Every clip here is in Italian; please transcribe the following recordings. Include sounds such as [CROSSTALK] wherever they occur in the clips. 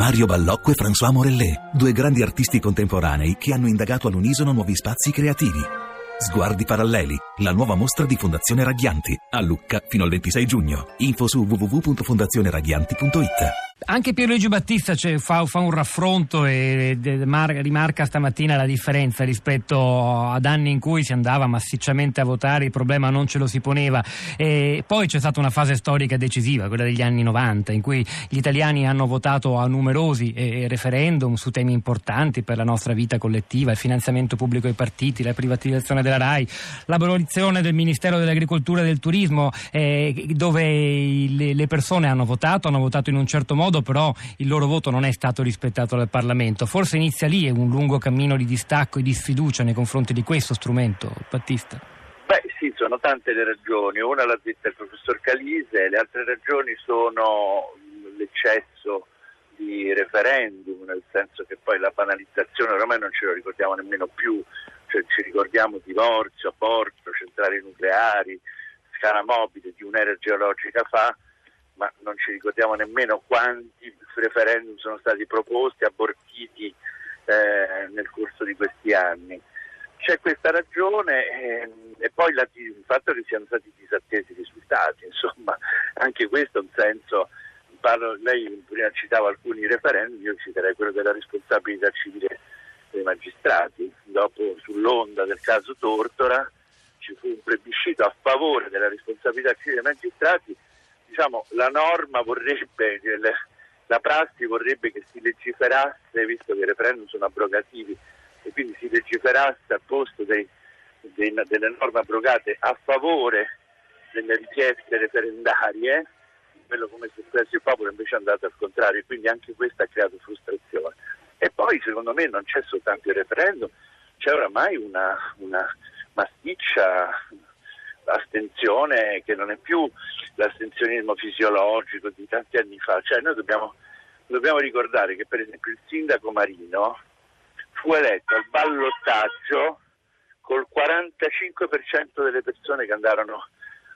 Mario Ballocco e François Morellet, due grandi artisti contemporanei che hanno indagato all'unisono nuovi spazi creativi. Sguardi paralleli, la nuova mostra di Fondazione Raghianti, a Lucca fino al 26 giugno. Info su www.fondazioneraghianti.it. Anche Pierluigi Battista cioè, fa, fa, un raffronto e rimarca stamattina la differenza rispetto ad anni in cui si andava massicciamente a votare, il problema non ce lo si poneva. E poi c'è stata una fase storica decisiva, quella degli anni 90, in cui gli italiani hanno votato a numerosi eh, referendum su temi importanti per la nostra vita collettiva, il finanziamento pubblico ai partiti, la privatizzazione della RAI, l'abolizione del Ministero dell'Agricoltura e del Turismo, eh, dove le, le persone hanno votato, hanno votato in un certo modo modo però il loro voto non è stato rispettato dal Parlamento. Forse inizia lì un lungo cammino di distacco e di sfiducia nei confronti di questo strumento, Battista. Beh sì, sono tante le ragioni. Una l'ha detta il professor Calise, le altre ragioni sono l'eccesso di referendum, nel senso che poi la banalizzazione ormai non ce lo ricordiamo nemmeno più, cioè ci ricordiamo divorzio, aborto, centrali nucleari, scala mobile di un'era geologica fa, ma non ci ricordiamo nemmeno quanti referendum sono stati proposti, abortiti eh, nel corso di questi anni. C'è questa ragione eh, e poi la, il fatto che siano stati disattesi i risultati, insomma, anche questo è un senso. Parlo, lei prima citava alcuni referendum, io citerei quello della responsabilità civile dei magistrati. Dopo, sull'onda del caso Tortora, ci fu un plebiscito a favore della responsabilità civile dei magistrati diciamo, la norma vorrebbe, la prassi vorrebbe che si legiferasse, visto che i referendum sono abrogativi, e quindi si legiferasse al posto dei, dei, delle norme abrogate a favore delle richieste referendarie, quello come è espresso il popolo invece è andato al contrario, quindi anche questo ha creato frustrazione. E poi secondo me non c'è soltanto il referendum, c'è oramai una, una masticcia astensione che non è più l'astensionismo fisiologico di tanti anni fa, cioè noi dobbiamo, dobbiamo ricordare che per esempio il sindaco Marino fu eletto al ballottaggio col 45% delle persone che andarono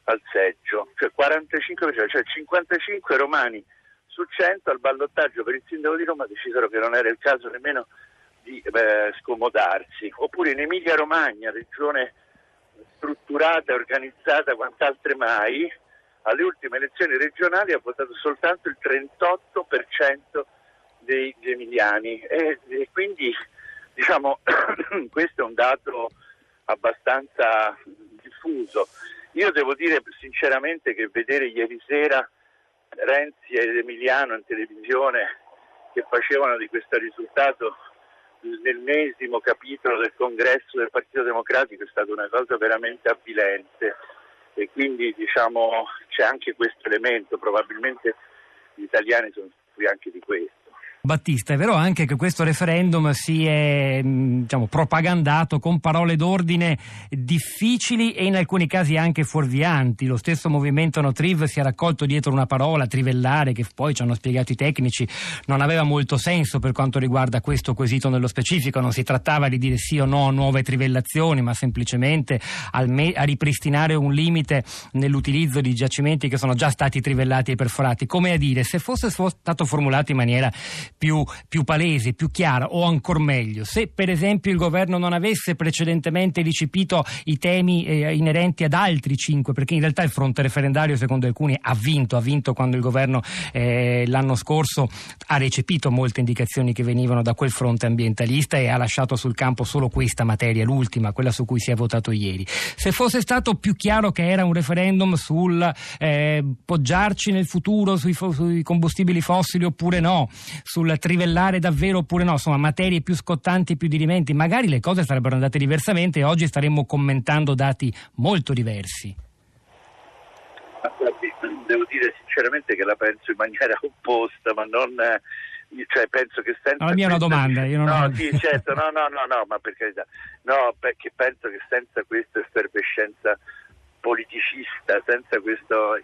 al seggio, cioè 45%, cioè 55 romani su 100 al ballottaggio per il sindaco di Roma decisero che non era il caso nemmeno di eh, scomodarsi. Oppure in Emilia Romagna, regione strutturata organizzata quant'altre mai, alle ultime elezioni regionali ha votato soltanto il 38% dei emiliani e, e quindi diciamo [COUGHS] questo è un dato abbastanza diffuso. Io devo dire sinceramente che vedere ieri sera Renzi ed Emiliano in televisione che facevano di questo risultato l'ennesimo capitolo del congresso del Partito Democratico è stata una cosa veramente avvilente e quindi diciamo, c'è anche questo elemento, probabilmente gli italiani sono qui anche di questo. Battista, è vero anche che questo referendum si è diciamo, propagandato con parole d'ordine difficili e in alcuni casi anche fuorvianti. Lo stesso movimento Notriv si è raccolto dietro una parola, trivellare, che poi ci hanno spiegato i tecnici, non aveva molto senso per quanto riguarda questo quesito nello specifico. Non si trattava di dire sì o no a nuove trivellazioni, ma semplicemente me- a ripristinare un limite nell'utilizzo di giacimenti che sono già stati trivellati e perforati. Come a dire, se fosse stato formulato in maniera più, più palese, più chiara o ancora meglio, se per esempio il governo non avesse precedentemente recepito i temi eh, inerenti ad altri cinque, perché in realtà il fronte referendario secondo alcuni ha vinto, ha vinto quando il governo eh, l'anno scorso ha recepito molte indicazioni che venivano da quel fronte ambientalista e ha lasciato sul campo solo questa materia, l'ultima, quella su cui si è votato ieri. Se fosse stato più chiaro che era un referendum sul eh, poggiarci nel futuro sui, sui combustibili fossili oppure no, sul sul trivellare davvero oppure no, insomma materie più scottanti, più dirimenti, magari le cose sarebbero andate diversamente e oggi staremmo commentando dati molto diversi. Devo dire sinceramente che la penso in maniera [LAUGHS] opposta, ma non... Cioè, penso che senza... La mia è una domanda. Io non no, ho... sì, certo, no, no, no, no, ma per carità. No, perché penso che senza questa effervescenza politicista, senza questo,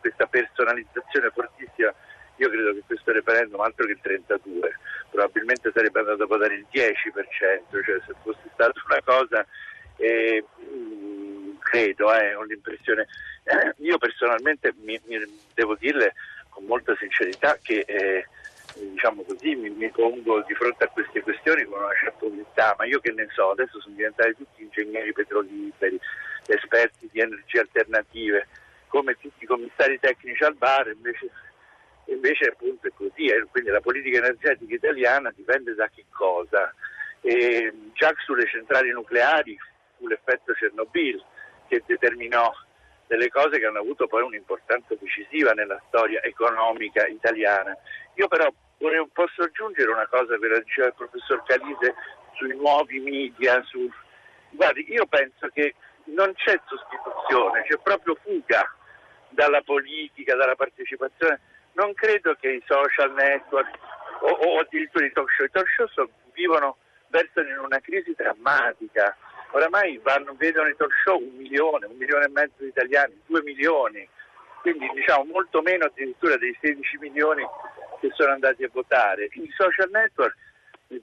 questa personalizzazione fortissima io credo che questo referendum, altro che il 32, probabilmente sarebbe andato a votare il 10%, cioè se fosse stata una cosa, eh, credo, eh, ho l'impressione, eh, io personalmente mi, mi, devo dirle con molta sincerità che eh, diciamo così, mi, mi, pongo di fronte a queste questioni con una certa umiltà, ma io che ne so, adesso sono diventati tutti ingegneri petroliferi, esperti di energie alternative, come tutti i commissari tecnici al bar, invece, invece appunto è così, eh, quindi la politica energetica italiana dipende da che cosa. E già sulle centrali nucleari fu l'effetto Chernobyl che determinò delle cose che hanno avuto poi un'importanza decisiva nella storia economica italiana. Io però vorrei, posso aggiungere una cosa per diceva il professor Calise sui nuovi media, su... guardi, io penso che non c'è sostituzione, c'è proprio fuga dalla politica, dalla partecipazione. Non credo che i social network o, o addirittura i talk show, i talk show vivono, versano in una crisi drammatica oramai vanno, vedono i talk show un milione, un milione e mezzo di italiani, due milioni, quindi diciamo molto meno addirittura dei 16 milioni che sono andati a votare. I social network,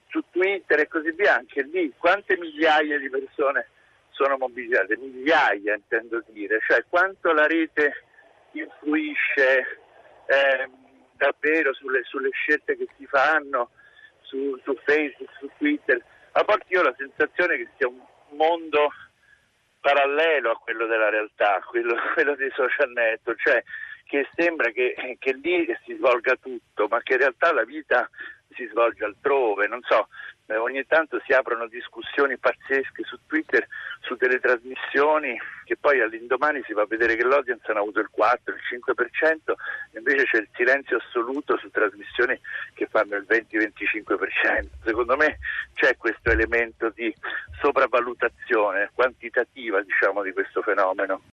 su Twitter e così via, anche lì quante migliaia di persone sono mobilizzate? Migliaia intendo dire, cioè quanto la rete influisce eh, davvero sulle, sulle, scelte che si fanno su, su Facebook, su Twitter. A volte io ho la sensazione che sia un mondo parallelo a quello della realtà, quello, [LAUGHS] quello dei social network, cioè che sembra che, che, lì si svolga tutto, ma che in realtà la vita si svolge altrove, non so, eh, ogni tanto si aprono discussioni pazzesche su Twitter su delle trasmissioni che poi all'indomani si va a vedere che l'audience hanno avuto il 4, il 5%, invece c'è il silenzio assoluto su trasmissioni che fanno il 20-25%. Secondo me c'è questo elemento di sopravvalutazione quantitativa diciamo, di questo fenomeno.